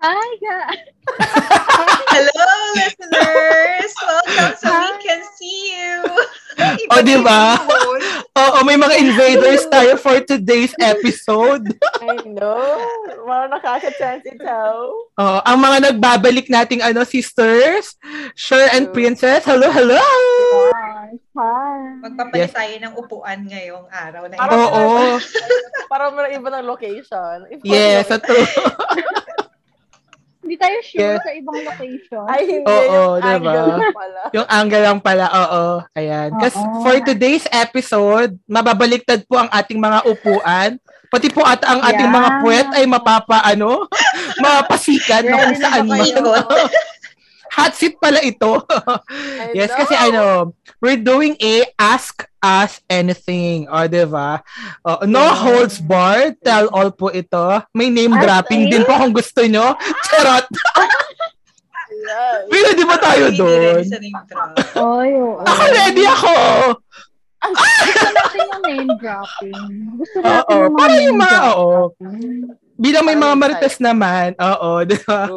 Hi, guys. Hello, listeners! Welcome so we can see you. O, di ba? Oo, may mga invaders tayo for today's episode. I know. Mga nakaka-chance ito. Oh, ang mga nagbabalik nating ano sisters, Sure and Princess. Hello, hello. Hi. Hi. Magpapalit Yes. tayo ng upuan ngayong araw na Parang- ito. Oo. Para may iba ng location. Iba Yes, yung- ito. Hindi tayo sure Yes. sa ibang location. Ay, hindi. Oo, yung diba? angle pala. Yung angle lang pala, oo. Ayan. Kasi for today's episode, mababaliktad po ang ating mga upuan. Pati po at ang ating Yeah. mga puwet ay mapapa, ano, mapasikat na kung saan man. Hot seat pala ito. Yes, know. kasi ano, we're doing a Ask Us Anything. O, di ba? O, no Yeah. holds barred. Tell all po ito. May name dropping din po kung gusto nyo. Charot. Pero di ba tayo doon? Oy, oo. Ako ready ako. Gusto natin yung name dropping. Gusto natin Oo, yung mga parang name yung mga, oo. dropping. Bilang may mga marites naman. Oo, di ba?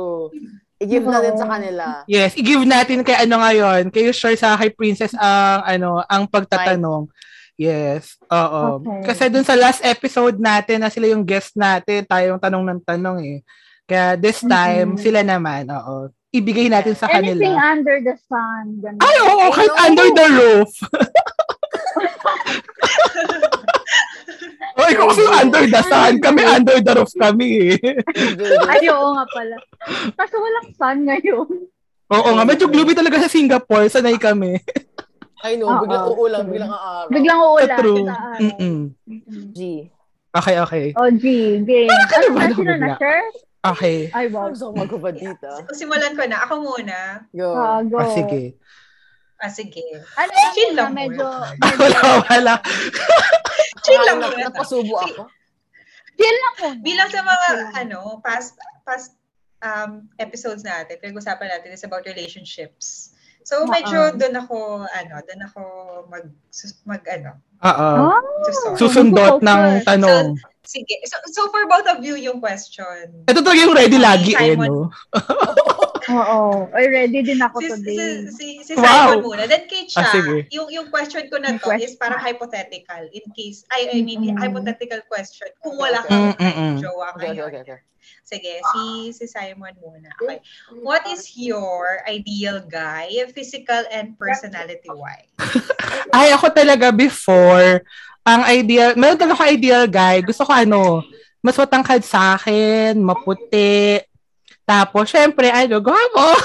I-give na din sa kanila. Yes, i-give natin kay ano ngayon, kay sure sa kay Princess ang ano, ang pagtatanong. Yes. Oo. Okay. Kasi dun sa last episode natin na sila yung guest natin, tayong tanong ng tanong eh. Kaya this time, Mhm. sila naman, oo. Ibigay natin sa Anything kanila. under the sun. Ganun. Ay, oo, kahit I know. under the roof. Oy, kung kasi under the sun, kami under the roof kami eh. Ay, oo nga pala. Kaso walang sun ngayon. Oo nga, medyo gloomy talaga sa Singapore, sanay kami. I know, biglang uulan, biglang aaraw. Biglang uulan. True. Mm-mm. G. Okay, okay. O, G, game. Ano ba na sino na, sir? Okay. Ay, wow. Gusto ko magubad dito. Simulan ko na. Ako muna. Go. Ah, go. Ah, sige. Ah, sige. Ano Chill lang muna, medyo, Wala, wala. Chill lang muna. Napasubo ako. chill lang muna. Bilang sa mga, ano, past, past um, episodes natin, pinag-usapan natin is about relationships. So, Oo. medyo doon ako, ano, doon ako mag, sus- mag, ano, Oo. Ah, susot. Susundot ng tanong. Sige. So, so, for both of you, yung question. Ito talaga yung ready lagi eh, no? Oo. Ay, ready din ako Si, si, today. si, si Wow. Simon muna. Then kay Cha, Ah, sige. yung, yung question ko na to is question. parang hypothetical. In case, I, I mean, Mm-mm. hypothetical question. Kung wala Mm, kang mm, mm. jowa Okay, okay, ngayon. okay. okay. Sige, si, si Simon muna. Okay. What is your ideal guy, physical and personality-wise? Ay, ako talaga before, ang ideal, meron talaga ako ideal guy. Gusto ko ano, mas matangkad sa akin, maputi. Tapos, syempre, ano, gwapo.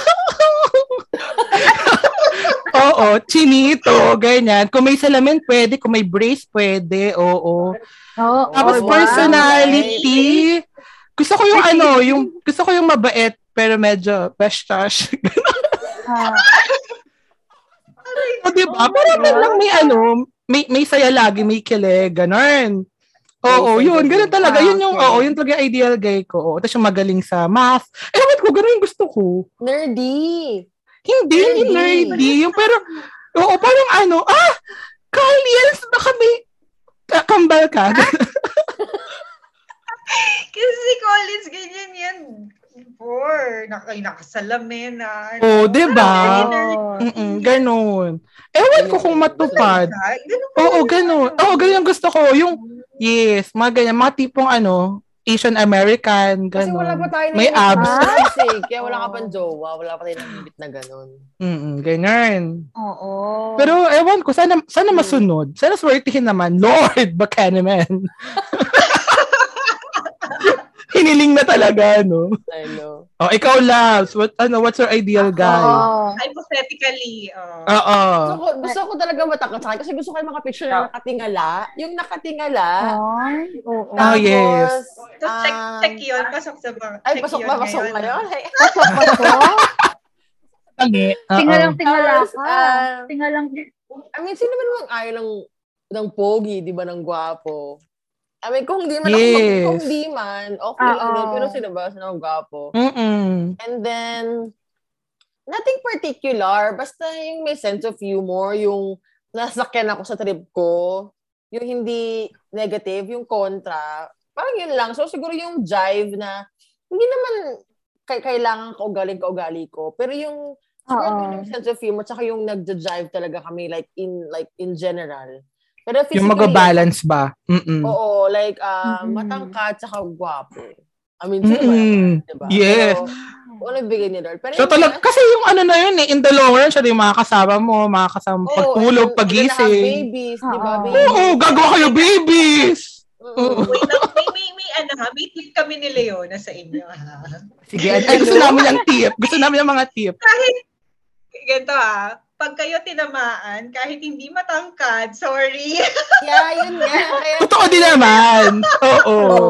oo, chinito, ganyan. Kung may salamin, pwede. Kung may brace, pwede. Oo. Oo. Tapos oh, wow. personality. Gusto ko yung ano, yung gusto ko yung mabait pero medyo bestash. Ah, o di ba? Pero man lang may ano, may may saya lagi, may kilig, ganun. Oo, May yun, ganun talaga. humor. Yun yung, Okay. oo, yun talaga yung ideal guy ko. Oo, Tapos yung magaling sa math. Ewan ko, ganun yung gusto ko. Nerdy. Hindi, Nerdy. nerdy. Yung pero, oo, parang ano, ah, Carl Jens, baka may ka- kambal ka. Kasi si Collins, ganyan yan. Before, nak ay, nakasalamin na. Oo, di ba? Mm-mm, ganun. Ewan ko kung matupad. Oo, yun? ganun. Oo, yung gusto ko. Yung, yes, mga ganyan. Mga tipong ano, Asian American, Kasi wala pa tayo May abs. na basic, Kaya wala ka pang jowa. Wala pa tayo namimit na ganun. Mm ganyan. Oo. Pero ewan ko, sana, sana masunod. Sana swertihin naman. Lord, baka naman. Hiniling na talaga, no? I know. Oh, ikaw, Labs. What, ano, what's your ideal guy? Hypothetically, oh. Oo. Gusto ko, gusto ko talaga matangkad sa akin kasi gusto ko yung mga picture na nakatingala. Yung nakatingala. Ay, oo. Ah, yes. So, check, um, check yun. Pasok sa bang. Ay, pasok yun ba? Pasok ngayon? Ay, Pasok, pasok. Tali. Tingalang tingala ah, Tingalang. I mean, sino naman mang ayaw ng, ng pogi, di ba, ng gwapo? I mean, kung di man, Yes. ako, kung di man, okay lang Oo. din. Pero sino ba? Sino ang gwapo? Mm-mm. And then, nothing particular. Basta yung may sense of humor, yung nasakyan ako sa trip ko, yung hindi negative, yung kontra. Parang yun lang. So, siguro yung jive na, hindi naman kay- kailangan kaugaling kaugali ko. Pero yung siguro yung sense of humor tsaka yung nagja-jive talaga kami like in like in general. Pero physically, Yung mag-balance ba? Mm-mm. Oo, like uh, Mm-mm. matangkad tsaka gwapo. I mean, naman, diba? Yes. Pero, ano bigay ni Lord? Pero So talag, mga- kasi yung ano na yun eh, in the long run, siya yung mga kasama mo, mga kasama Oo, pagtulog, and pagising. babies, di ba? Oo. Babies. Oo, gagawa kayo babies! Mm. Wait lang, may, may, may, ano ha, may tip kami ni Leona sa inyo ha. Sige, ay, gusto namin yung tip. Gusto namin yung mga tip. Kahit, ganito ha, pag kayo tinamaan, kahit hindi matangkad, sorry. Yeah, yun nga. Kaya, Totoo din naman. Oo. Oo.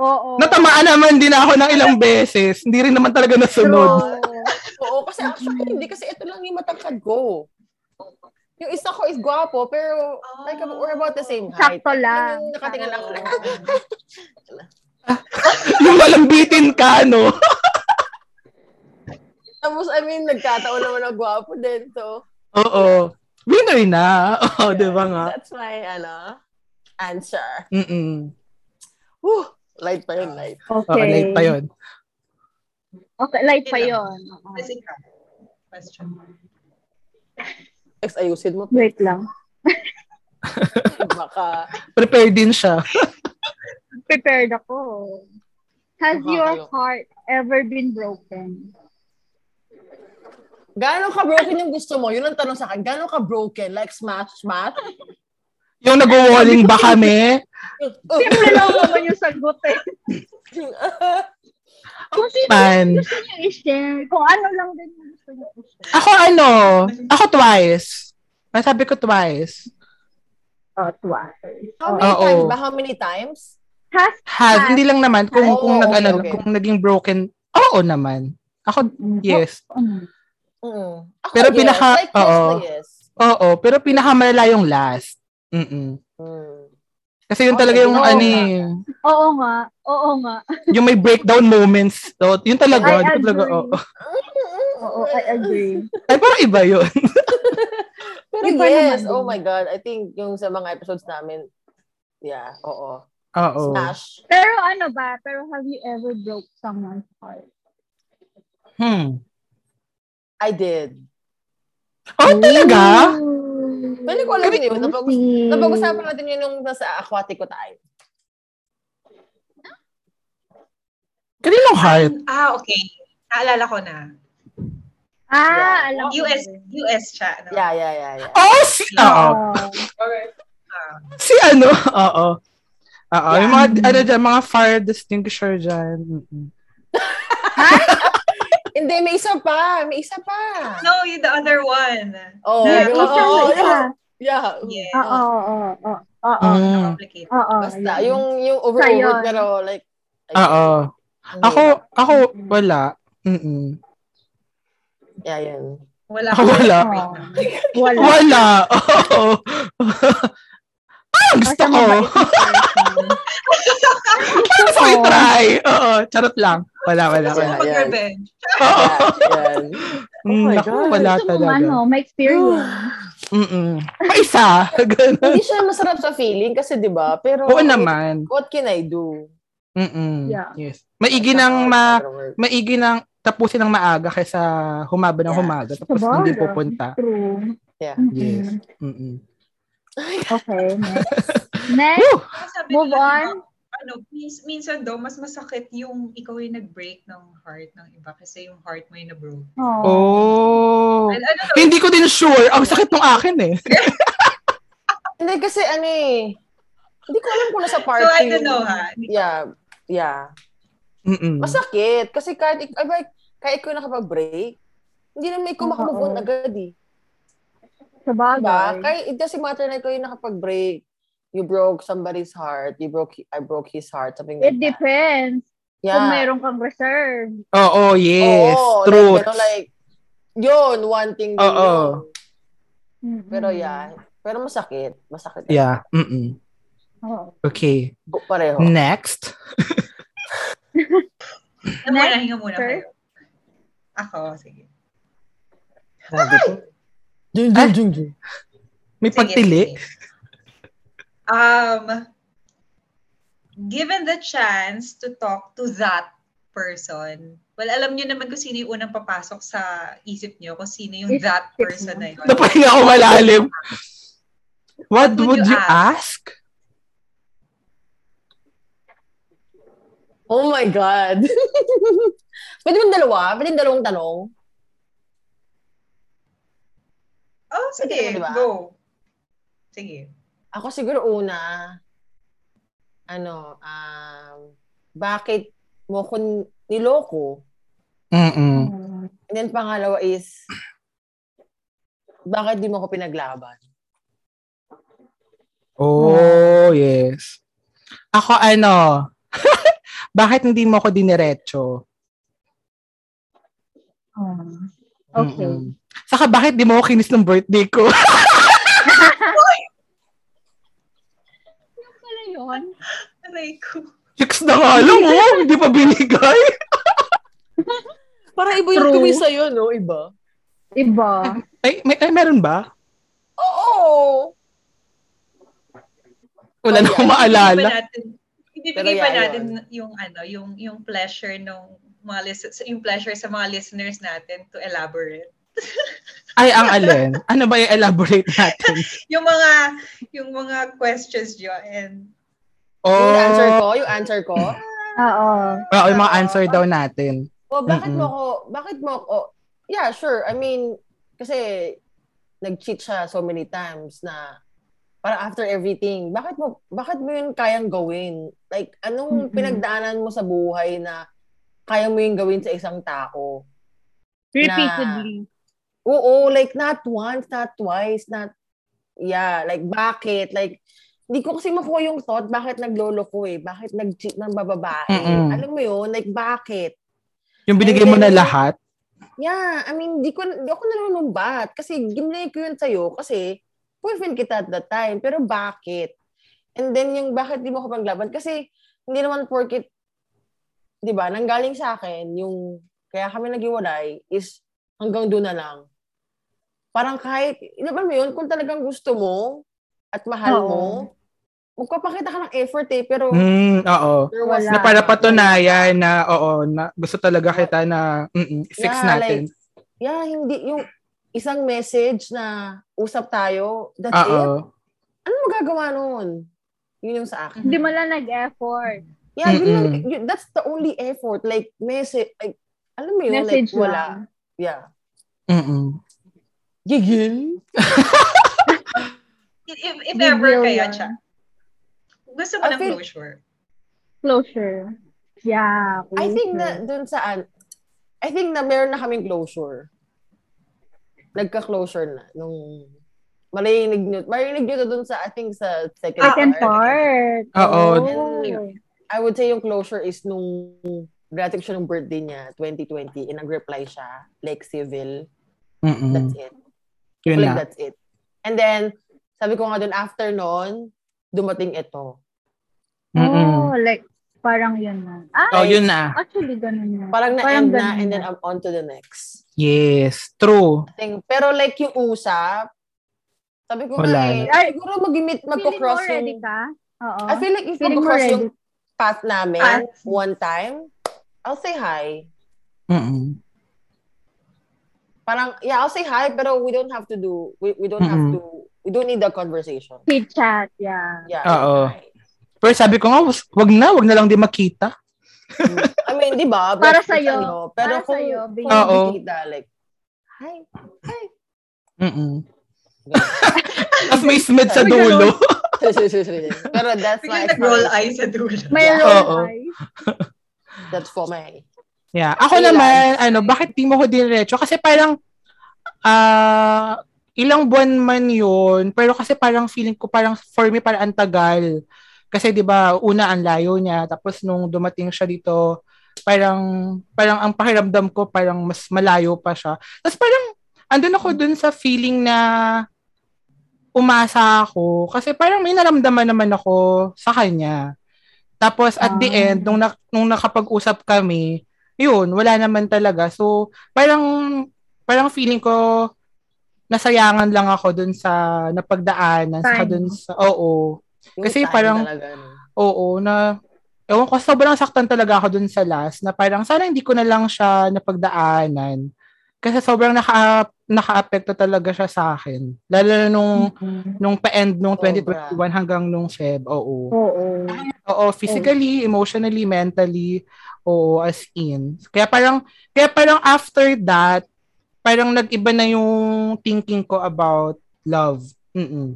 Oo. Natamaan naman din ako ng ilang beses. Hindi rin naman talaga nasunod. Oo, kasi actually, hindi. Kasi ito lang yung matangkad ko. Yung isa ko is gwapo, pero like, we're about the same height. Sakto lang. Yung Nakatingin lang ako. yung walang bitin ka, no? I mean, nagkataon naman na gwapo din. So, Oo. Winner na. Oo, di ba nga? that's my, ano, answer. Mm-mm. Whew, light pa yun, light. Okay. Oo, late pa yun. Okay, light pa yun. Kasi ka, question. Ex, ayusin mo. Wait lang. Baka, Prepare din siya. Prepared ako. Has Baka your kayo. heart ever been broken? Gaano ka broken yung gusto mo? Yun ang tanong sa akin. Gaano ka broken? Like smash, smash? Yung nag-walling ba kami? Simple lang naman yung sagot eh. Kung sino yung gusto niyo i-share. Kung ano lang din yung gusto niyo i-share. Ako ano? Ako twice. Masabi ko twice. Oh, twice. How many Oo. times ba? How many times? Has Has, hindi lang naman kung Oo, kung nag okay, ano, okay. kung naging broken. Oo naman. Ako yes. um, Mm. Ako, Pero yes. pinaka- like, oo. yes. Oo, pero pinakamalala yung last. Mm. Mm. Kasi yun Okay, talaga yung oo ano nga. eh, Oo nga. Oo nga. yung may breakdown moments. So, yun talaga. I yun talaga agree. oo. Oo, I agree. Ay, parang iba yun. Pero Iba yes, naman oh my God. I think yung sa mga episodes namin, yeah, oo. Oo. Smash. Pero ano ba? Pero have you ever broke someone's heart? Hmm. I did. Oh, talaga? Pwede ko alam yun. Napag- Juicy. Napag-usapan natin yun nung nasa aquatico tayo. Kaninong heart? Ah, okay. Naalala ko na. Ah, alam ko. US. US siya. No? Yeah, yeah, yeah, yeah. Oh, si, oo. Oo. Ah. Si ano? Oo. Oo. Yung mga, ano dyan, mga fire distinguisher dyan. Mm-mm. Hindi, may isa pa. May isa pa. no, you the other one. Oh, Yeah, yung- isa, oo, isa. yeah. Yeah. Yeah. Oo, oo, oo. Oo. Mm. Complicated. Oo. Basta, yun. yung, yung over Sa over yun. pero like, Oo. Ako, ako, wala. Mm-mm. Yeah, yun. Wala. Ah, wala. Na. Wala. Wala. Oo. ah, gusto ko. person. Gusto ko i-try. Oo. Charot lang. Wala, wala, Gusto wala. ko mag-revenge. Oo. Yeah, yan. Oh Mm, my naku, God. wala Gusto mo, talaga. ano, may experience. Mm-mm. Pa isa. Hindi siya masarap sa feeling kasi 'di ba? Pero Oo naman. What can I do? Mm-mm. Yeah. Yes. Maigi ng ma maigi ng tapusin ng maaga kaysa humaba ng Yeah. humaga tapos hindi Sabagay. pupunta. True. Yeah. Yes. Mm-mm. Okay, next. Next, move on. Ano, mins- minsan daw, mas masakit yung ikaw yung nag-break ng heart ng iba kasi yung heart mo yung na-broke. Oh. Oh. And ano, Hindi ko din sure. Ang sakit ng akin eh. Hindi kasi ano eh. Hindi ko alam kung nasa part so I don't know ha. Yeah. Yeah. Mm-mm. Masakit. Kasi kahit, ik- ay, like, kahit ikaw nakapag-break, hindi naman ikaw Oo. makamove on agad eh. Sa Diba? bagay. Kahit it doesn't matter na ikaw yung nakapag-break, you broke somebody's heart, you broke, I broke his heart, something like It that. depends. Yeah. Kung meron kang reserve. Oo, yes. Oo, Truth. Like, ano, like, yun, one thing din Oo. yun. Mm-mm. Pero yeah, pero masakit. Masakit. Yeah. Mm-mm. Oo. Okay. Pareho. Next. Hinga muna, Next, hinga muna kayo. Ako, sige. Dun, Ah? dun, dun, dun. May Sige, pagtili. sige. Um, given the chance to talk to that person, well, alam niyo naman kung sino yung unang papasok sa isip niyo, kung sino yung that person na yun. Napahinga ako malalim. What What would would you you ask? Oh my God. Pwede mo dalawa? Pwede dalawang tanong? Oh, sige, Pwede mo, diba? go. Sige. Ako siguro una, ano, um, bakit mo ko niloko? Mm-mm. And then pangalawa is, bakit di mo ko pinaglaban? Oh, yes. Ako ano, bakit hindi mo ako diniretso? Oh. Okay. Mm-mm. Saka bakit di mo ako kinis ng birthday ko? Yun. Aray ko. Chicks na nga lang, oh. Hindi pa binigay. Para iba yung True. tuwi sa'yo, no? Iba. Iba. Ay, may, ay meron ba? Oo! Wala na akong maalala. Ibibigay pa natin, Pero pa natin yung ano, yung yung pleasure ng mga lis- yung pleasure sa mga listeners natin to elaborate. Ay, ang alin? Ano ba yung elaborate natin? Yung mga yung mga questions nyo and Yung answer Oh, ko, yung answer ko. Oo. oo, yung mga answer daw natin. O, bakit Mm-mm. mo ko, bakit mo ko, yeah, sure. I mean, kasi nag-cheat siya so many times na parang after everything, bakit mo, bakit mo yun kayang gawin? Like, anong Mm-mm. pinagdaanan mo sa buhay na kaya mo yung gawin sa isang tao? Repeatedly. Oo, like not once, not twice, not, yeah, like bakit? Like, hindi ko kasi makuha yung thought bakit naglolo ko eh. Bakit nag-cheat ng bababae. Mm-mm. Alam mo yun, like bakit? Yung binigay mo na lahat. Yeah, I mean, di ko, di ako nalulumbat. Kasi ginlay ko yun sa'yo kasi boyfriend kita at that time. Pero bakit? And then yung bakit di mo ko paglaban? Kasi hindi naman porkit, di ba, nanggaling sa akin, yung kaya kami naghiwalay is hanggang doon na lang. Parang kahit, alam mo yun, kung talagang gusto mo at mahal Oo. mo, magpapakita ka ng effort eh, pero Mm, oo. there was Wala. Na para patunayan na, oo, na gusto talaga kita na mm fix Yeah, natin. yeah, hindi, yung isang message na usap tayo, that's it. Oo. ano magagawa nun? Yun yung sa akin. Hindi mo lang nag-effort. Yeah, yun lang, yun- that's the only effort. Like, message, like, alam mo yun, Message like, wala. lang. Yeah. Mm-mm. Gigil? if, if Big ever kaya siya, gusto mo ng feel- closure. Closure. Yeah. I think closure. na, dun saan, I think na meron na kaming closure. Nagka-closure na. Nung, marinig nyo, marinig nyo to dun sa, I think sa second, Second part. part. Oo. Oh. I would say yung closure is nung gratic siya ng birthday niya, 2020, and nag-reply siya, like civil. Mm-mm. That's it. Yun like na. that's it. And then, sabi ko nga dun, after nun, dumating ito. Mm-mm. Oh, like, parang yun na. Ah, Oh, yun na. actually, ganun na. Parang na-end na, ganun and then I'm on to the next. Yes, true. Thing. Pero like yung usap, sabi ko Wala nga eh, na. Ay, siguro mag-meet, Feeling mo magko-cross ready yung, ka? Oo. I feel like if magko-cross ready. yung path namin Path. one time, I'll say hi. Mm-mm. Parang, yeah, I'll say hi, pero we don't have to do, we, we don't have Mm-mm. to, we don't need the conversation. Chit chat, yeah. Yeah. Oo. hi. Pero sabi ko nga, wag na, wag na lang din makita. I mean, di ba? Para But, sa'yo. ano, pero Para kung, sa'yo, bigyan. Oo. kita, like, hi, hi. Mm-mm. Tapos may smith sa dulo. pero that's my Biglang nag-roll eye sa dulo. May roll eyes. That's for my Yeah. Ako naman, ano, bakit di mo ko diretso? Kasi parang, ah, ilang buwan man yun, pero kasi parang feeling ko, parang for me, parang ang tagal. Kasi di ba una ang layo niya, tapos nung dumating siya dito, parang, parang ang pakiramdam ko, parang mas malayo pa siya. Tapos parang, andun ako dun sa feeling na umasa ako. Kasi parang may naramdaman naman ako sa kanya. Tapos at the Ah. end, nung, na, nung nakapag-usap kami, yun, wala naman talaga. So, parang, parang feeling ko, nasayangan lang ako dun sa napagdaanan, sa dun sa, oo, Kasi time parang- talaga, no? oo, na, ewan ko, sobrang saktan talaga ako dun sa last na parang sana hindi ko na lang siya napagdaanan. Kasi sobrang naka, naka-apekto talaga siya sa akin. Lalo na nung, nung pa-end nung Sobra. 2021 hanggang nung Feb. Oo. Oo. Oo, physically, emotionally, mentally, oo, as in. Kaya parang, kaya parang after that, parang nag-iba na yung thinking ko about love. Mm-mm.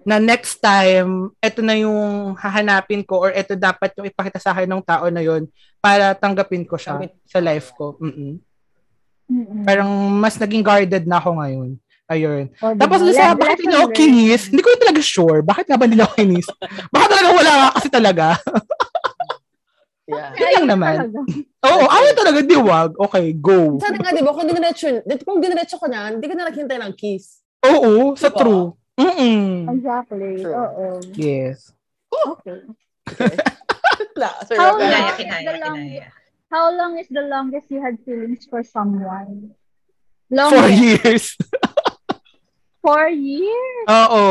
Na next time, eto na yung hahanapin ko or eto dapat yung ipakita sa akin ng tao na yon para tanggapin ko siya sa life ko. Mm-mm. Mm-mm. Parang mas naging guarded na ako ngayon. Ayun. O, diba? Tapos doon sa bakit nila ako kinis, hindi ko talaga sure. Bakit nga ba nila ako kinis? Baka talaga wala kasi talaga. Yeah. Yun lang Ayun naman. Oo, ayaw talaga, diwag. Okay, go. Sana nga, di ba, kung diniretso, kung diniretso ko na, hindi ka na naghintay ng kiss. Oo, sa Diba? true. Mm-mm. Exactly. True. Oo. Yes. Okay. Na, sorry. How okay. long? Kinaya, is kinaya, the long- kinaya. How long is the longest you had feelings for someone? Four Longest. years. Four years? Oo.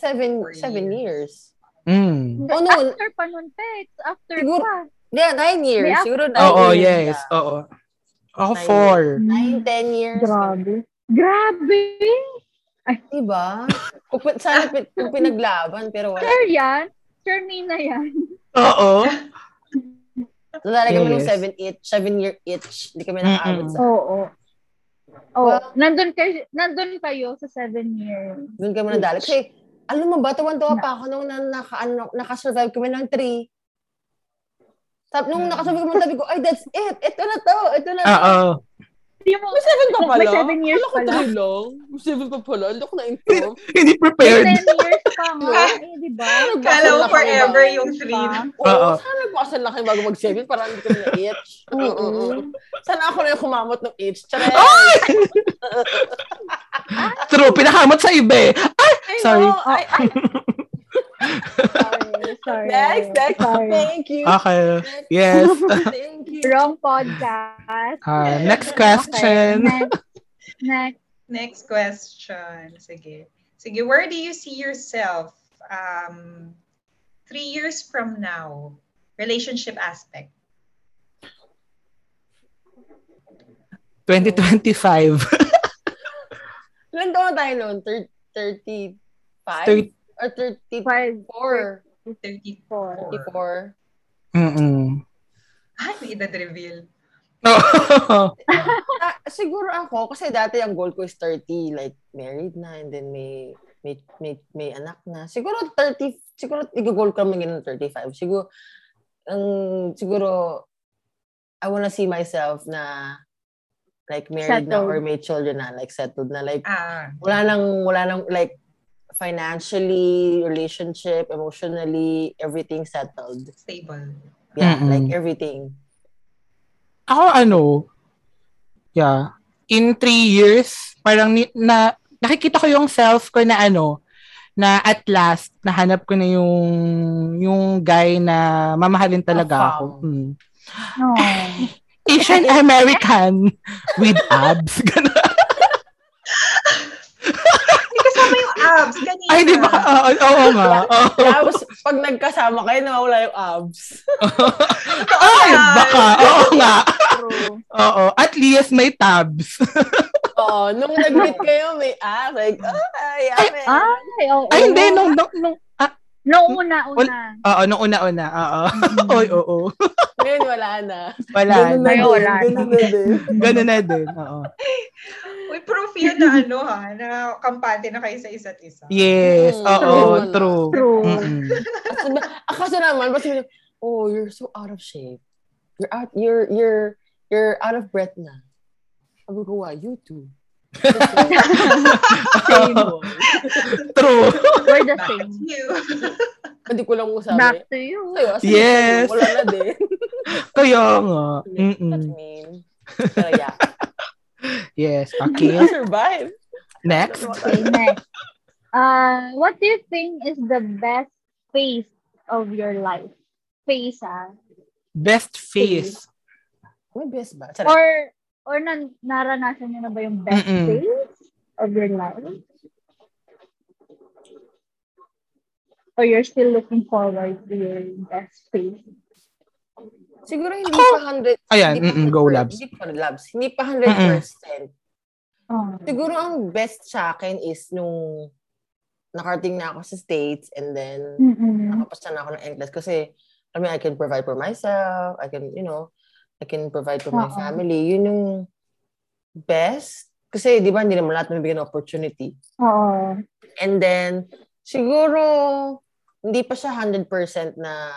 Seven, Four seven years. Mm. Oh, no. After pa nun, Pex. After Siguro- pa. Yeah, nine years. May Siguro nine Oo, years. yes. Oo. Ako Nine four. Nine, ten years. Grabe. Grabe. Diba? Kung, sana kung pinaglaban, pero wala. Sure yan. Sure Mina yan. Oo. Kami ng Yes. seven each, seven year each. Hindi kami nakaabot sa... Oo. Oh, Well- nandun kayo, nandun kayo sa seven years. Doon kami nadali. Kasi, alam mo ba, tuwan-tuwa pa ako nung na, naka, ano, nakasurvive kami ng three. Tap, nung nakasurvive kami, sabi ko, ay, that's it. Ito na to. Ito na to. Oo. Hindi mo, May seven pa pala. May seven years Akala ko pala. three lang. May seven pa pala. Hindi ako na-inform. Hindi may prepared. ten years pa nga. eh, di ba? Kala mo na forever yung three. Oo, sana nagpakasal na kayo bago mag-seven para hindi kami na-itch. Oo. Sana ako na yung kumamot ng itch. Charet! True, pinakamot sa iba eh. I Sorry. know. I, I, Sorry, sorry. next, next. Sorry. Thank you. Okay. Yes. Thank you. Wrong podcast. Ah, next Okay, question. next. Next. Next question. Sige. Sige, where do you see yourself um, three years from now? Relationship aspect. 2025. Ilan taon na tayo noon? 35? Thirty- Or 34? Five, 34. 34? Mm-mm. Ay, may edad reveal. Ah, siguro ako, kasi dati ang goal ko is 30, like married na, and then may may may, may anak na. Siguro 30, siguro i-goal ko naman ng 35. Siguro, ang siguro, I wanna see myself na like married na Settled. or may children na, like settled na, like Ah, wala nang, wala nang, like, financially, relationship, emotionally, everything settled. stable. Yeah, Mm-mm. like everything. Ako ano, yeah, in three years, parang ni, na, nakikita ko yung self ko na ano, na at last, nahanap ko na yung, yung guy na mamahalin talaga ako. Mm. No. Asian American with abs. Hindi kasama yung abs kanina. Ay, di ba? Oo, oo nga. Tapos, pag nagkasama kayo, nawawala yung abs. Ay, baka. Oo nga. Oo. At least may tabs. Oo, nung nag-meet kayo, may abs. Like, ay, yummy. Ay, oo. Ay, hindi. Nung, nung, nung, Noong una-una. oo, nung una-una. Oo. Oy, oo. Ngayon, wala na. Wala. Ganun na wala na. ganun na din. Ganun na din. Oo. Uy, proof yun na ano ha, na kampante na kayo sa isa't isa. Yes. Mm, Oo. true. True. Ah, kasi naman, basta sabi oh, you're so out of shape. You're out, you're, you're, you're out of breath na. Sabi ko, why? You too. Same. True. We're the Back same. to you. Hindi ko lang masabi. Back to you. Sa'yo, Yes. Wala na din. Kaya nga. That's Mm-mm. mean. Pero yeah. Yes. Okay. I survive. Next. Okay, next. Uh, what do you think is the best phase of your life? Phase, ah. Best face. May best ba? Charot. Or, or na, naranasan niyo na ba yung best Mm-mm. phase of your life? or you're still looking forward to your best phase? Siguro hindi pa 100. Ayan, hindi pa mm-mm, go 100 labs. Hindi pa labs. Hindi pa 100%. Oh. Siguro ang best sa akin is nung nakarating na ako sa States and then Mm-mm. nakapasa na ako ng NCLEX kasi I mean, I can provide for myself. I can, you know, I can provide for my family. Yun yung best. Kasi, di ba, hindi naman lahat nabigyan ng opportunity. Oo. And then, siguro, hindi pa siya 100% na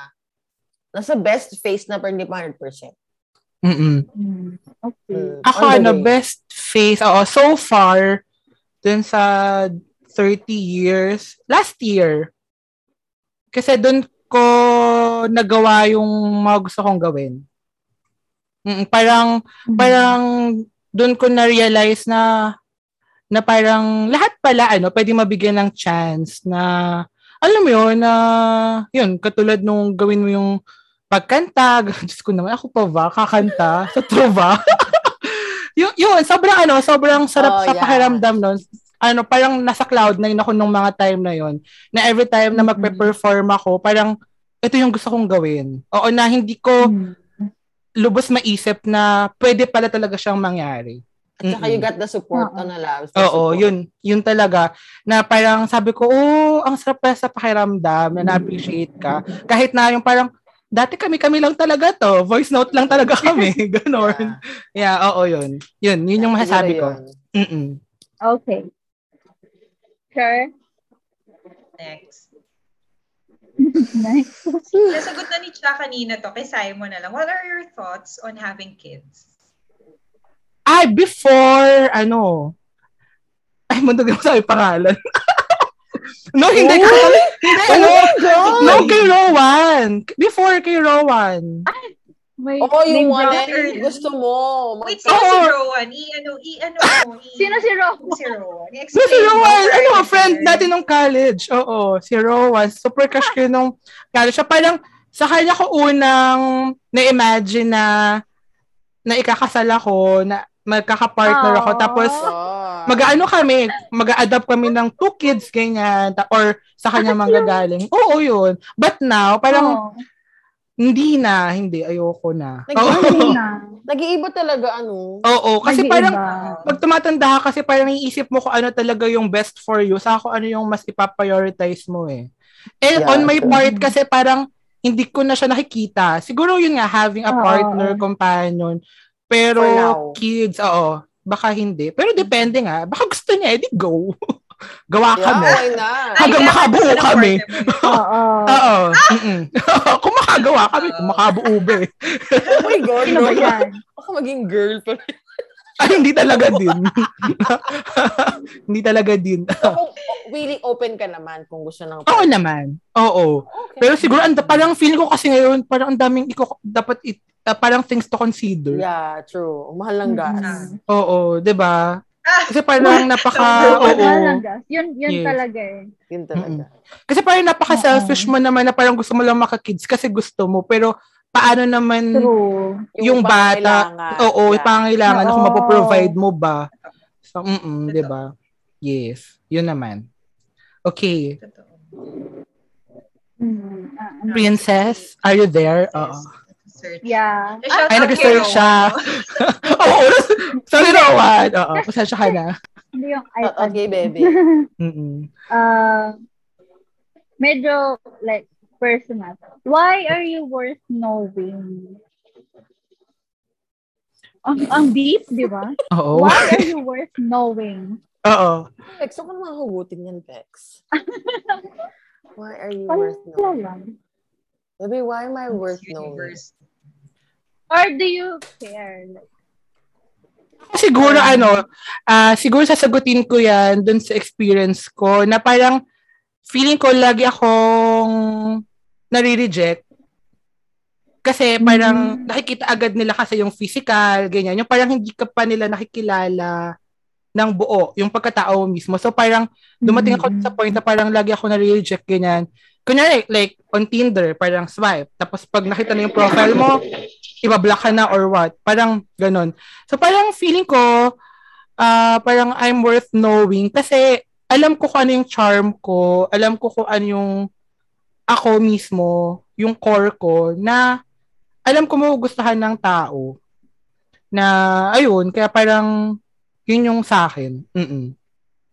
nasa best phase na pero hindi pa 100%. Mm-mm. Mm. Okay. Mm, Ako, ano, best phase, oo, so far, dun sa 30 years, last year, kasi dun ko nagawa yung mga gusto kong gawin. Mm, parang, Mm. parang dun ko na-realize na na parang lahat pala ano pwede mabigyan ng chance na alam mo yun na yun katulad nung gawin mo yung pagkanta Diyos ko naman ako pa ba kakanta sa trova yun, yun sobrang ano sobrang sarap Oh, sa yeah. pakiramdam nun ano parang nasa cloud nine ako nung mga time na yon na every time na Mhm. magpe-perform ako parang ito yung gusto kong gawin oo na hindi ko Mm. lubos maisip na pwede pala talaga siyang mangyari. At saka you got the support on the labs. Oo, yun. Yun talaga. Na parang sabi ko, oh, ang sarap pala sa pakiramdam na na-appreciate ka. Kahit na yung parang, dati kami-kami lang talaga to. Voice note lang talaga kami. Ganon. Yeah, oo, yun. Yun, yun yung masasabi ko. Mm-mm. Okay. Sure. Next. Nice. Nasagot na ni Cha kanina to. Kay Simon na lang. What are your thoughts on having kids? Ay, before, ano, ay, mundag mo sa aking pangalan. No, hindi ko. Hindi, ano, no, kay Rowan. Before kay Rowan. May Oo, name yung one na gusto mo. Wait, sino si. Rowan? I-ano, i-ano mo? I- Sino si Ro? Si Rowan. No, si Rowan, ano, friend natin nung college. Oo, si Rowan. Super crush ko nung college. Siya parang, sa kanya ko unang na-imagine na na ikakasal ako, na magkaka-partner ako. Aww. Tapos, Ah. Mag-ano kami, mag-a-adapt kami ng two kids, ganyan, ta- or sa kanya manggagaling. Oo, yun. But now, parang, Oh, hindi na, hindi, ayoko na. Nag- Oo, hindi na. Nag-iiba talaga, ano? Oo, kasi Nag-iiba. parang, pag tumatanda ka kasi parang iisip mo kung ano talaga yung best for you, sa kung ano yung mas ipaprioritize mo eh. And Yeah, on my part kasi parang hindi ko na siya nakikita. Siguro yun nga, having a Oo. partner, companion. Pero kids, oo, baka hindi. Pero depende nga, baka gusto niya, edi go. Gawa Yeah, kami. why not? Hanggang makabuo kami. Oo. Oo. kung makagawa kami, kung makabuo ba eh. Oh my God, yan? Baka maging girl pa rin. Ay, hindi talaga din. hindi talaga din. So, kung willing open ka naman kung gusto ng... Oo naman. Oo. Okay. Pero siguro, and, parang feeling ko kasi ngayon, parang ang daming iko, dapat, it, uh, parang things to consider. Yeah, true. Mahal ng gas. Mm. Oo, di ba? Ah, Kasi parang napaka, Oo, mahal ng gas. Yun, yun Yes. talaga eh. Yun talaga. Kasi parang napaka-selfish mo naman na parang gusto mo lang maka-kids kasi gusto mo. Pero paano naman True. yung, bata, oo, Yeah. pangailangan na kung mapoprovide mo ba? So, mm di ba? Yes. Yun naman. Okay. totoo. Mm, ano. Princess, are you there? Oo. Search. Yeah. Ay, out nag-search siya. Oo. Sorry, Rowan. Oo, pasensya ka na. Hindi yung iPad. Okay, baby. Mm-mm. uh, medyo like personal. Why are you worth knowing? Ang, ang deep, di ba? Oo. Why are you worth knowing? Oo. Huwag ka naman hugutin yan, Bex. Why are you Ano worth knowing? lang? Baby, why am I worth knowing? Universe. Or do you care? Siguro ano, ah siguro sasagutin ko 'yan dun sa experience ko na parang feeling ko lagi akong nare-reject. Kasi parang Mm. nakikita agad nila kasi yung physical, ganyan. Yung parang hindi ka pa nila nakikilala ng buo, yung pagkatao mismo. So parang dumating ako Mm. sa point na parang lagi ako nare-reject, ganyan. Kunyari, like, on Tinder, parang swipe. Tapos pag nakita na yung profile mo, ibablock ka na or what. Parang ganun. So parang feeling ko, ah parang I'm worth knowing kasi alam ko kung ano yung charm ko, alam ko kung ano yung ako mismo, yung core ko, na alam ko magugustuhan ng tao. Na, ayun, kaya parang, yun yung sa akin. Mm-mm.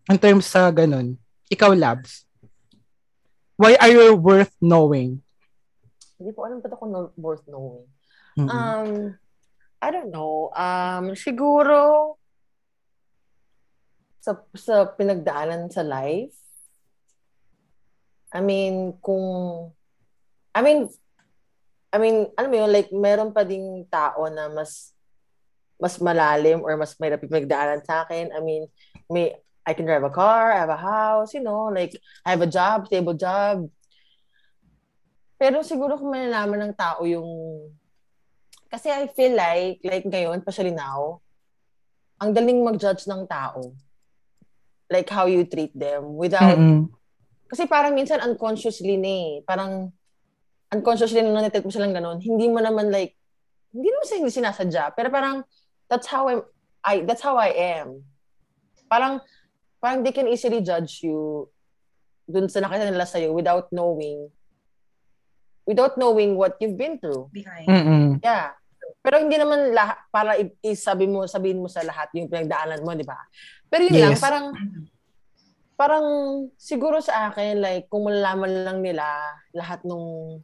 In terms sa ganun. Ikaw, Labs. Why are you worth knowing? Hindi ko alam ba't ako no- worth knowing. Mm-mm. Um, I don't know. Um, siguro, sa, sa pinagdaanan sa life, I mean, kung, I mean, I mean, alam mo yun, like, meron pa ding tao na mas, mas malalim or mas may pinagdaanan sa akin. I mean, may, I can drive a car, I have a house, you know, like, I have a job, stable job. Pero siguro kung malalaman ng tao yung, kasi I feel like, like ngayon, especially now, ang daling mag-judge ng tao. Like how you treat them without Mm-mm. Kasi parang minsan unconsciously na eh. Parang unconsciously na natitrip mo silang ganun. Hindi mo naman like, hindi naman sila hindi sinasadya. Pero parang, that's how I'm, I, that's how I am. Parang, parang they can easily judge you dun sa nakita nila sa'yo without knowing, without knowing what you've been through. Behind. Mm-mm. Yeah. Pero hindi naman lahat, para i- isabi mo, sabihin mo sa lahat yung pinagdaanan mo, di ba? Pero yun lang, Yes. parang, parang siguro sa akin, like, kung malalaman lang nila lahat nung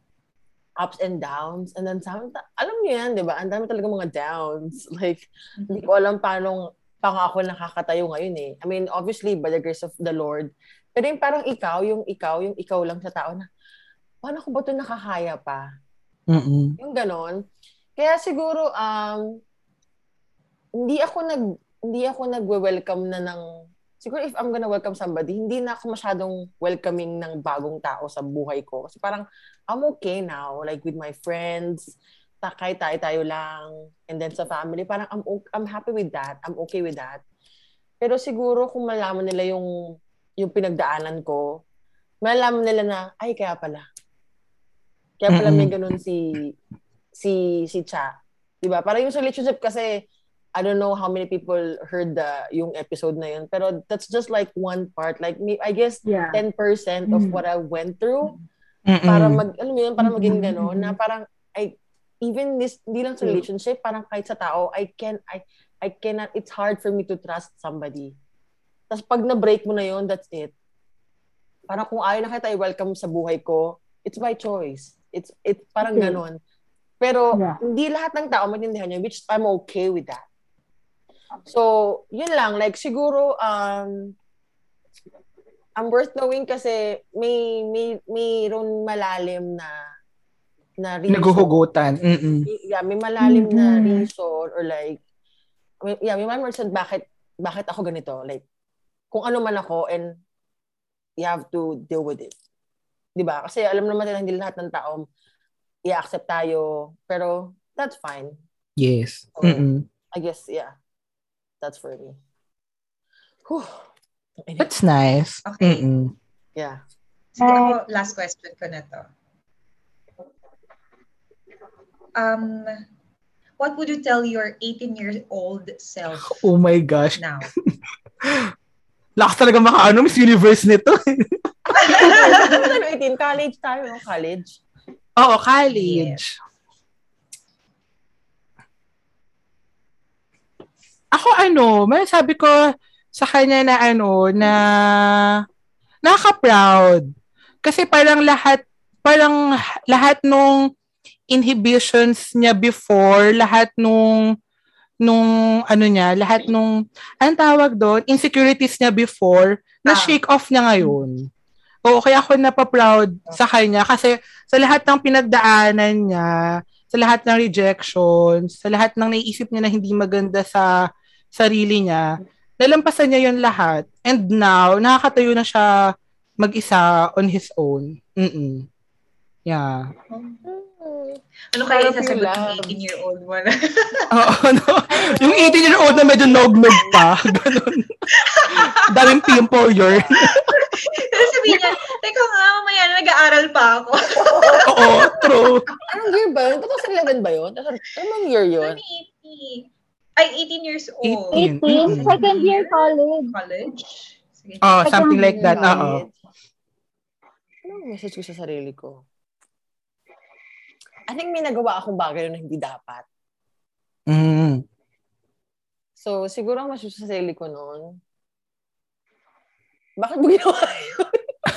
ups and downs, and then ta- alam niyo yan, di ba? Ang dami talaga mga downs. Like, hindi ko alam paano, paano ako nakakatayo ngayon eh. I mean, obviously, by the grace of the Lord. Pero yung parang ikaw, yung ikaw, yung ikaw lang sa tao na, paano ko ba ito nakakaya pa? Mm-mm. Yung ganon. Kaya siguro, um, hindi ako nag, hindi ako nagwe-welcome na ng, siguro if I'm gonna welcome somebody, hindi na ako masyadong welcoming ng bagong tao sa buhay ko. Kasi parang, I'm okay now, like with my friends, takay tayo-tayo lang, and then sa family, parang I'm, I'm happy with that, I'm okay with that. Pero siguro kung malaman nila yung, yung pinagdaanan ko, malalaman nila na, ay, kaya pala. Kaya pala may ganun si, si, si Cha. Diba? Para yung relationship kasi, I don't know how many people heard the yung episode na yun, pero that's just like one part. Like, me, I guess, Yeah. 10% of Mm. what I went through Mm-mm. para mag, alam mo yun, para maging gano'n, na parang, I, even this, hindi lang sa relationship, parang kahit sa tao, I can, I, I cannot, it's hard for me to trust somebody. Tapos pag na-break mo na yun, that's it. Parang kung ayaw na kita i-welcome sa buhay ko, it's by choice. It's, it's parang Okay. ganon. Pero, Yeah. hindi lahat ng tao maintindihan yun, which I'm okay with that. So, yun lang. Like, siguro, um, I'm worth knowing kasi may, may, mayroon malalim na na reason. Naguhugutan. Mm-mm. Yeah, may malalim na Mhm. reason or like, may- yeah, may malalim reason bakit, bakit ako ganito. Like, kung ano man ako and you have to deal with it. 'Di ba? Kasi alam naman nila hindi lahat ng tao i-accept tayo. Pero, that's fine. Yes. So, Mm-mm. I guess, yeah. That's for me. Whew. That's nice. Okay. Mm-mm. Yeah. Sige, ako, last question ko na to. Um, what would you tell your 18-year-old self Oh my gosh. now? Lakas talaga maka ano, Miss Universe nito. ano, 18, college tayo? College. Oo, college. Ako ano, may sabi ko sa kanya na ano, na nakaka-proud. Kasi parang lahat, parang lahat nung inhibitions niya before, lahat nung nung ano niya, lahat nung anong tawag doon, insecurities niya before, na Ah. shake off niya ngayon. Oo, kaya ako napaproud sa kanya kasi sa lahat ng pinagdaanan niya, sa lahat ng rejections, sa lahat ng naiisip niya na hindi maganda sa sarili niya, nalampasan niya yun lahat. And now, nakakatayo na siya mag-isa on his own. Mm-mm. Yeah. Ano kaya sasagot ng love. 18-year-old mo na? Oo, no? Yung 18-year-old na medyo nog-nog pa. Ganun. Daming pimple yun. Tapos sabihin niya, teka nga, mamaya na nag-aaral pa ako. Oo, true. Anong year ba yun? 2011 ba yun? Anong year yun? 2018. Ay, 18 years old. 18. 18, second year college. College? Sige. Oh, something like that. Oo. Anong Anong message ko sa sarili ko? I think may nagawa akong bagay na hindi dapat. Mm. So, siguro ang message sa sarili ko noon, bakit mo ginawa yun?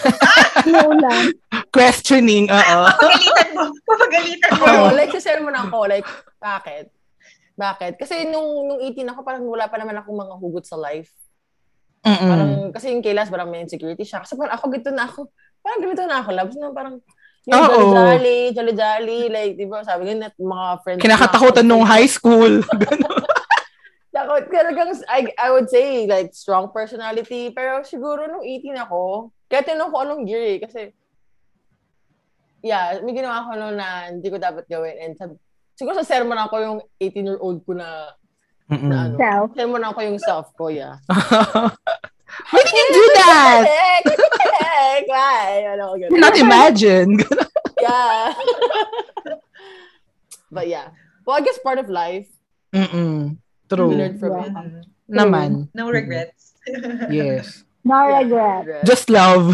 Slow lang. Questioning, oo. Papagalitan mo. Papagalitan mo. Oo, like, sa sermon ako, like, bakit? Bakit? Kasi nung, nung 18 ako, parang wala pa naman akong mga hugot sa life. Mm-mm. Parang, kasi yung kay Laz, parang may insecurity siya. Kasi parang ako, gito na ako. Parang ganito na ako, labs na parang, yung Oo. jolly-jolly, jolly-jolly, like, di ba, sabi ko na, mga friends. Kinakatakutan nung high school. Takot, talagang, I, I would say, like, strong personality. Pero siguro nung 18 ako, kaya tinanong ko anong year eh, kasi, yeah, may ginawa ako noon na hindi ko dapat gawin. And sab- siguro sa sermon ako yung 18-year-old ko na, na Mm-mm. ano, Self. sermon ako yung self ko, yeah. Why did you do that? Heck, why? Ano, ganun. Not imagine. Yeah. but yeah. Well, I guess part of life, Mm-mm. we True. learn from it. Mhm. Naman. No regrets. Yes. No Yeah. regret. Just love.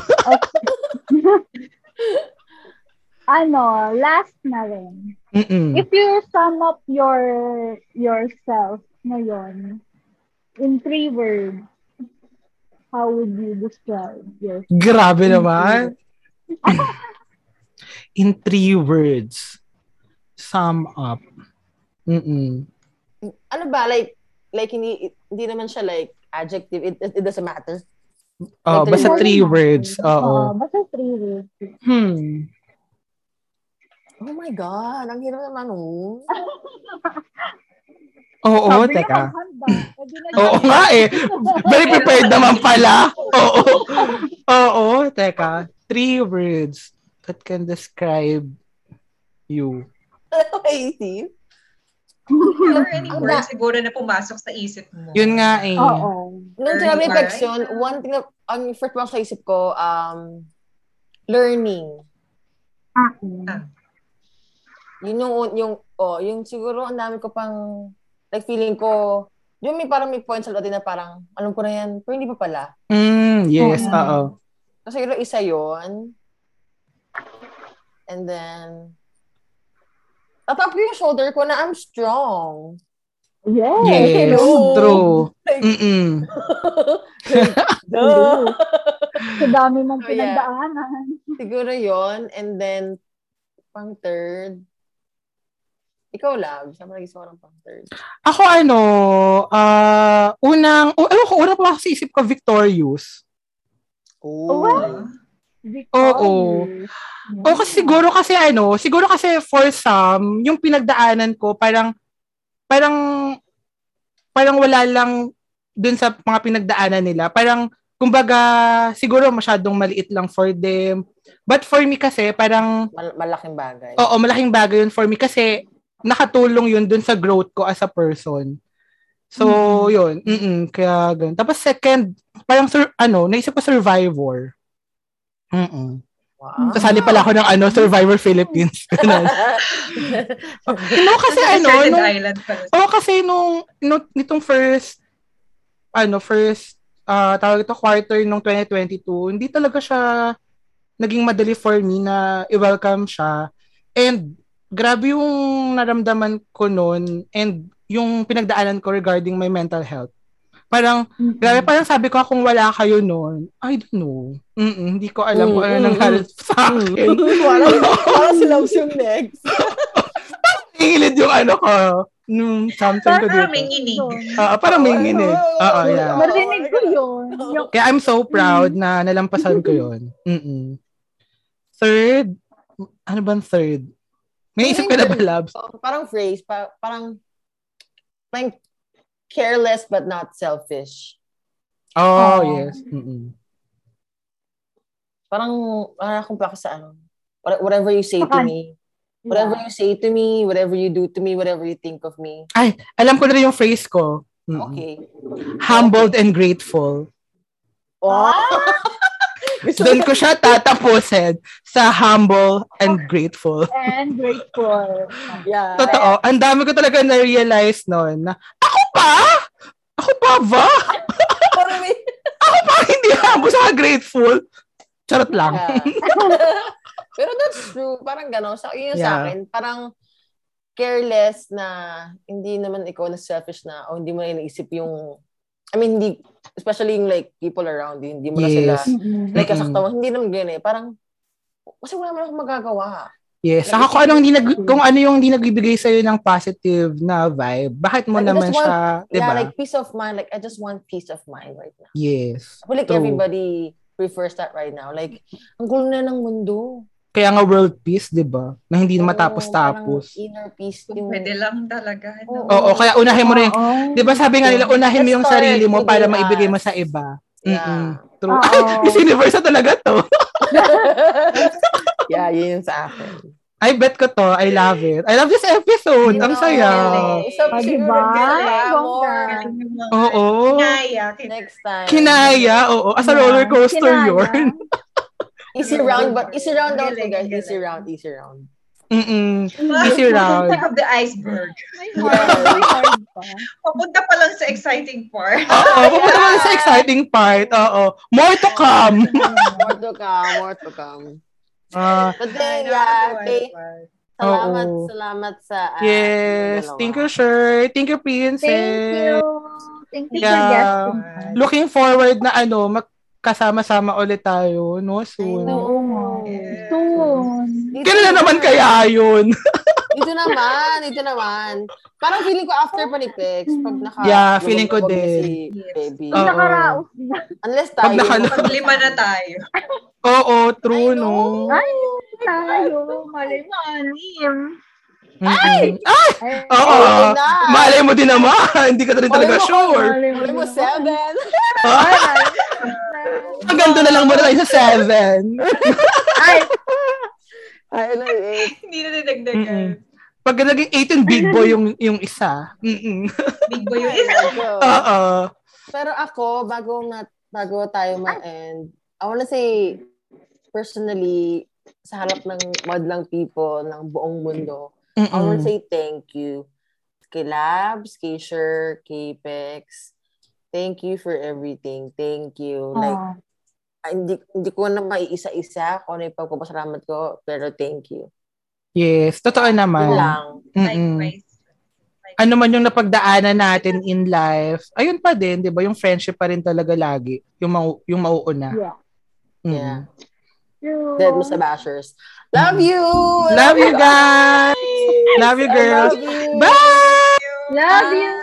Ano, last na rin. Mm-mm. If you sum up your yourself ngayon in three words, how would you describe yourself? Grabe naman. In three words. Sum up. Mm-mm. Ano ba, like, like, hindi, hindi naman siya like adjective. It, it, it doesn't matter. Oh, Like basta three words. Oo, Oo. basta three words. Hmm. Oh my God, ang hirap naman, oh. Oo, Sabi niya, teka. Oo nga eh. Very prepared naman pala. Oo. Oo, teka. Three words that can describe you. Easy. Or any Ang word siguro na pumasok sa isip mo. Yun nga eh. Oo. Nung Learning, sinabi yun, one thing na, ang first mo sa isip ko, um, learning. Akin. Ah. Yun yung, yung, oh, yung siguro ang dami ko pang, like feeling ko, yung may parang may points sa na parang, alam ko na yan, pero hindi pa pala. Mm, yes, Oo. oo. So, siguro isa yon And then, tatap ko yung shoulder ko na I'm strong. Yes. Yes, Hello. true. Like, Mm-mm. duh. Sa dami mong Oh, yeah. pinagdaanan. Siguro yon And then, pang third, ikaw, Lab. Saan mo nag-isip ko ng pang third? Ako ano, ah, unang, oh, ewan ko, unang pa sa isip ko, victorious. Oh. Wow. Oo. O kasi siguro kasi ano, siguro kasi for some, yung pinagdaanan ko parang parang parang wala lang dun sa mga pinagdaanan nila. Parang kumbaga siguro masyadong maliit lang for them. But for me kasi parang Mal- malaking bagay. oo, malaking bagay yun for me kasi nakatulong yun dun sa growth ko as a person. So, yun. Mm kaya ganun. Tapos second, parang sur- ano, naisip ko survivor. Mm Wow. Kasali pala ako ng ano, Survivor Philippines. No, kasi ano, nung, oh, kasi nung, nung, nitong first, ano, first, ah tawag ito, quarter nung 2022, hindi talaga siya naging madali for me na i-welcome siya. And, grabe yung naramdaman ko noon and yung pinagdaanan ko regarding my mental health. Parang, grabe, parang sabi ko, kung wala kayo noon, I don't know. Mm-mm, hindi ko alam kung ano nangyari sa akin. parang, parang si Loves yung next. Ingilid yung ano ko. Nung something ko Parang dito. may nginig. Ah, parang may nginig. Oo, yeah. Marinig ko yun. Kaya I'm so proud na nalampasan ko yun. Mm-mm. Third, ano bang third? May isip ka na ba, Labs? Oh, parang phrase, pa, parang, parang careless but not selfish. Oh, Oh. yes. Mm-mm. Parang, parang akong plaka sa ano. What- Whatever you say to me. Whatever you say to me, whatever you do to me, whatever you think of me. Ay, alam ko na rin yung phrase ko. Mm-mm. Okay. Humbled and grateful. Oh! Doon ko siya tatapusin sa humble and grateful. and grateful. Yeah. Totoo. Ang dami ko talaga na-realize noon na, ako pa? Ako pa ba? Ako pa hindi humble sa grateful. Charot lang. Yeah. Pero that's true. Parang gano'n. So, yun yung sa Yeah. akin. Parang careless na hindi naman ikaw na selfish na o hindi mo na iniisip yung I mean, hindi, especially yung like people around you, hindi mo na sila Yes. Mm-mm. like kasakta mo. Hindi naman ganyan eh. Parang, kasi wala naman akong magagawa. Yes. Saka kung anong hindi nag, kung ano yung hindi nagbibigay sa'yo ng positive na vibe, bakit mo Like, I naman want- siya, di Yeah, ba? like peace of mind. Like, I just want peace of mind right now. yes. I feel like True. everybody prefers that right now. Like, ang gulo na ng mundo. Kaya nga world peace, di ba? Na hindi Oo, matapos-tapos. Inner peace yung... pwede lang talaga. Oo. no? Oo, kaya unahin mo rin. Oo. Di ba sabi nga nila, unahin mo yung sarili mo para maibigay mo sa iba. Yeah. Mm-mm. True. Oo. Ay, Miss Universe na talaga to. yeah, yun yung sa akin. I bet ko to. I love it. I love this episode. Ang saya. So, Ah, siguro, diba? Oo. Kinaya. kin- Next time. Kinaya, oo. As a roller coaster Kinaya. yun. Easy round, but easy round daw Galing, guys. Easy round, easy round. Mm-mm. Easy round. Tip of the iceberg. Pa. Papunta pa lang sa exciting part. Oo, pupunta mo na sa exciting part. Oo. More to come. More to come, more to come. Ah, But then, yeah, okay. Salamat, Oo. salamat sa... ah, yes. Thank you, sir. Thank you, Princess. Thank you. Thank you Yeah. Looking forward na ano, magkasama-sama ulit tayo, no? Soon. know. Oo nga. Yes. Soon. Kailan na naman kaya yun? Dito naman, dito naman. Parang feeling ko after pa ni Pex, pag naka... Yeah, feeling ko din. Si Yes. baby. Oo. Nakaraos na. Unless Pag tayo... nakalo- Pag lima na tayo. Oo, true, know. no? Ay, tayo. Malay mo, anim. Ay! Ay, Oo. Na. Malay mo din naman. Hindi ka rin talaga Malay mo, sure. malay mo seven. Ay, malay mo. Ang ganito na lang muna tayo sa seven. Ay, Ay, ano eh. Hindi na dinagdagan. Mm-mm. Pag naging 18 big boy yung yung isa. Mm-mm. Big boy yung medyo. Oo. Pero ako, bago na bago tayo ma-end, I wanna say, personally, sa harap ng madlang people ng buong mundo, I wanna Mm-mm. say thank you. Kay Labs, kay Sher, kay Pex. Thank you for everything. Thank you. Like, oh, ah, hindi, hindi ko na maiisa-isa kung ano yung pagpapasalamat ko, pero thank you. Yes, totoo Yun naman. lang. Mm-mm. Likewise. Ano man yung napagdaanan natin in life, ayun pa din, 'di ba? Yung friendship pa rin talaga lagi, yung mau- yung mauuna. yeah. Mm. Yeah. True. Dead mo sa bashers. Love you! Love you guys. Love you girls. love you. Bye. Love you.